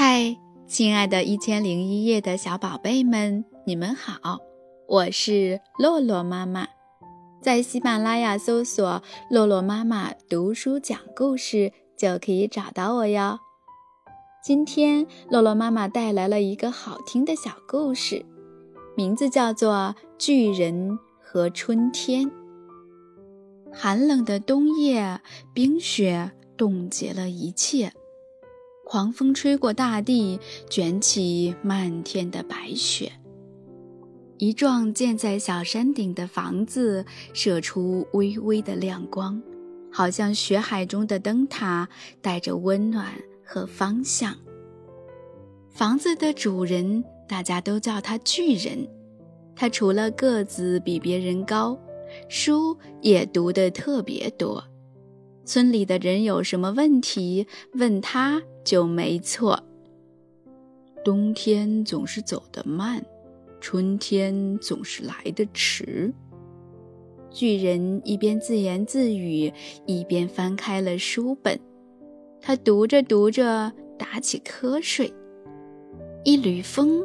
嗨，亲爱的《一千零一夜》的小宝贝们，你们好！我是洛洛妈妈，在喜马拉雅搜索“洛洛妈妈读书讲故事”就可以找到我哟。今天，洛洛妈妈带来了一个好听的小故事，名字叫做《巨人和春天》。寒冷的冬夜，冰雪冻结了一切。狂风吹过大地，卷起漫天的白雪。一幢建在小山顶的房子射出微微的亮光，好像雪海中的灯塔，带着温暖和方向。房子的主人，大家都叫他巨人。他除了个子比别人高，书也读得特别多。村里的人有什么问题，问他就没错。冬天总是走得慢，春天总是来得迟。巨人一边自言自语，一边翻开了书本。他读着读着，打起瞌睡。一缕风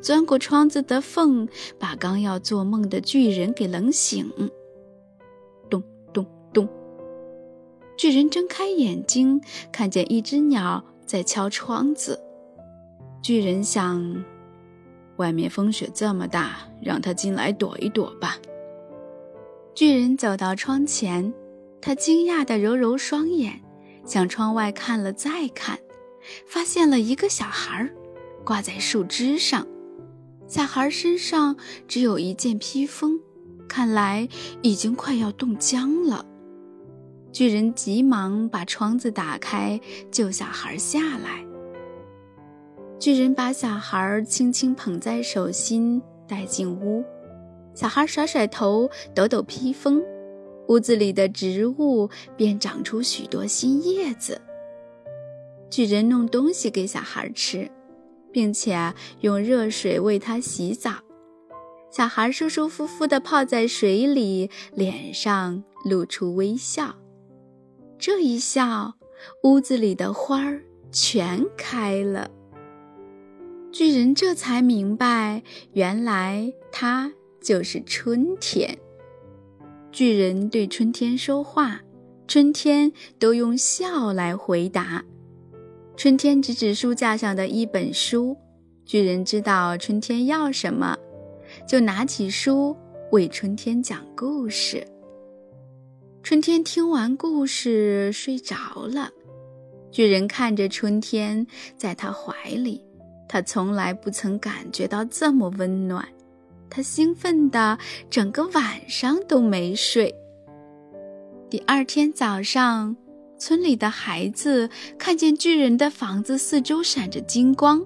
钻过窗子的缝，把刚要做梦的巨人给冷醒。巨人睁开眼睛，看见一只鸟在敲窗子。巨人想，外面风雪这么大，让它进来躲一躲吧。巨人走到窗前，他惊讶地揉揉双眼，向窗外看了再看，发现了一个小孩，挂在树枝上。小孩身上只有一件披风，看来已经快要冻僵了。巨人急忙把窗子打开，救小孩下来。巨人把小孩轻轻捧在手心，带进屋。小孩甩甩头，抖抖披风，屋子里的植物便长出许多新叶子。巨人弄东西给小孩吃，并且用热水为他洗澡。小孩舒舒服服地泡在水里，脸上露出微笑。这一笑，屋子里的花儿全开了。巨人这才明白，原来他就是春天。巨人对春天说话，春天都用笑来回答。春天指指书架上的一本书，巨人知道春天要什么，就拿起书为春天讲故事。春天听完故事睡着了，巨人看着春天在他怀里，他从来不曾感觉到这么温暖，他兴奋的整个晚上都没睡。第二天早上，村里的孩子看见巨人的房子四周闪着金光，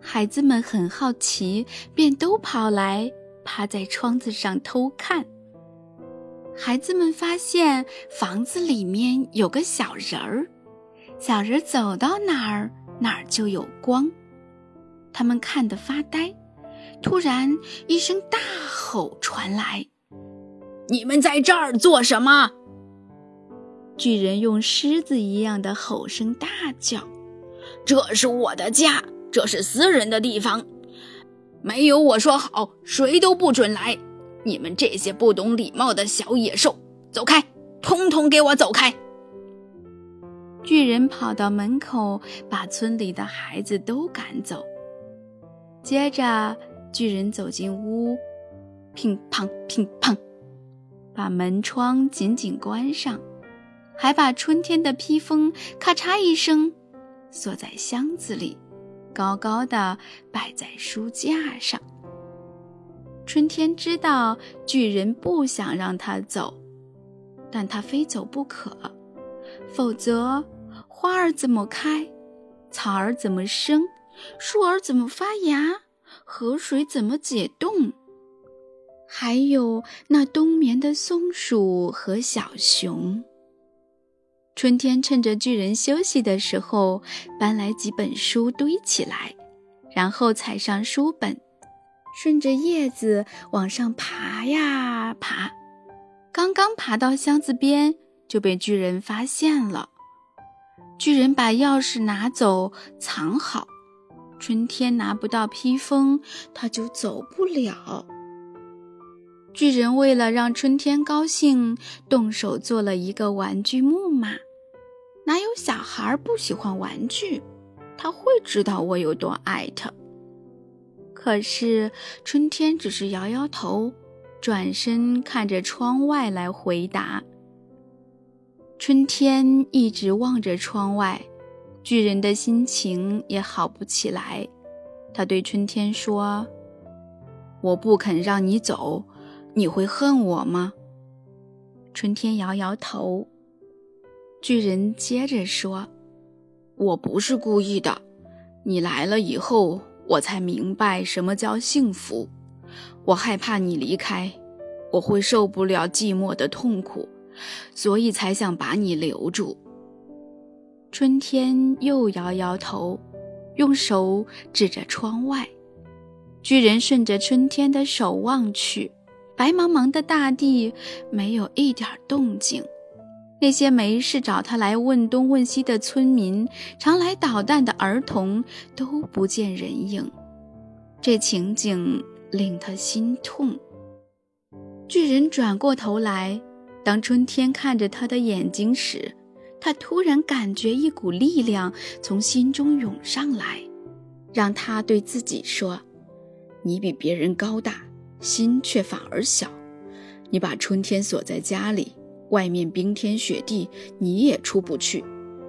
孩子们很好奇，便都跑来趴在窗子上偷看。孩子们发现房子里面有个小人儿，小人走到哪儿哪儿就有光。他们看得发呆。突然，一声大吼传来：“你们在这儿做什么？”巨人用狮子一样的吼声大叫：“这是我的家，这是私人的地方，没有我说好，谁都不准来。”你们这些不懂礼貌的小野兽，走开！通通给我走开！巨人跑到门口，把村里的孩子都赶走。接着，巨人走进屋，乒乓乒乓，把门窗紧紧关上，还把春天的披风咔嚓一声锁在箱子里，高高的摆在书架上。春天知道巨人不想让他走，但他非走不可，否则花儿怎么开，草儿怎么生，树儿怎么发芽，河水怎么解冻，还有那冬眠的松鼠和小熊。春天趁着巨人休息的时候，搬来几本书堆起来，然后踩上书本。顺着叶子往上爬呀爬，刚刚爬到箱子边，就被巨人发现了。巨人把钥匙拿走，藏好。春天拿不到披风，他就走不了。巨人为了让春天高兴，动手做了一个玩具木马。哪有小孩不喜欢玩具？他会知道我有多爱他。可是春天只是摇摇头，转身看着窗外来回答。春天一直望着窗外，巨人的心情也好不起来。他对春天说：“我不肯让你走，你会恨我吗？”春天摇摇头。巨人接着说：“我不是故意的，你来了以后，我才明白什么叫幸福。我害怕你离开，我会受不了寂寞的痛苦。”所以才想把你留住。春天又摇摇头，用手指着窗外。巨人顺着春天的手望去，白茫茫的大地没有一点动静。那些没事找他来问东问西的村民，常来捣蛋的儿童都不见人影。这情景令他心痛。巨人转过头来。当春天看着他的眼睛时，他突然感觉一股力量从心中涌上来，让他对自己说：“你比别人高大，心却反而小。你把春天锁在家里，外面冰天雪地，你也出不去，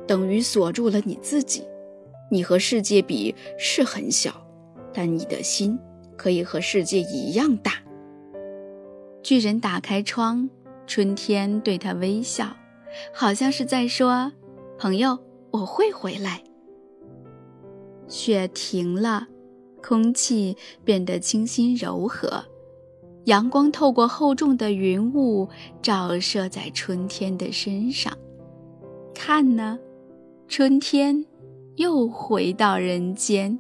等于锁住了你自己。你和世界比是很小，但你的心可以和世界一样大。”巨人打开窗。春天对他微笑，好像是在说：“朋友，我会回来。”雪停了，空气变得清新柔和，阳光透过厚重的云雾照射在春天的身上。看呢，春天又回到人间。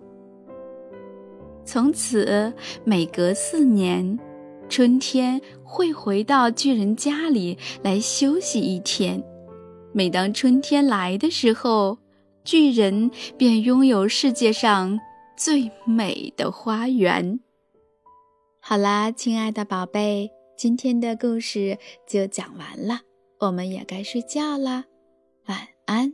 从此，每隔四年。春天会回到巨人家里来休息一天。每当春天来的时候，巨人便拥有世界上最美的花园。好啦，亲爱的宝贝，今天的故事就讲完了，我们也该睡觉啦，晚安。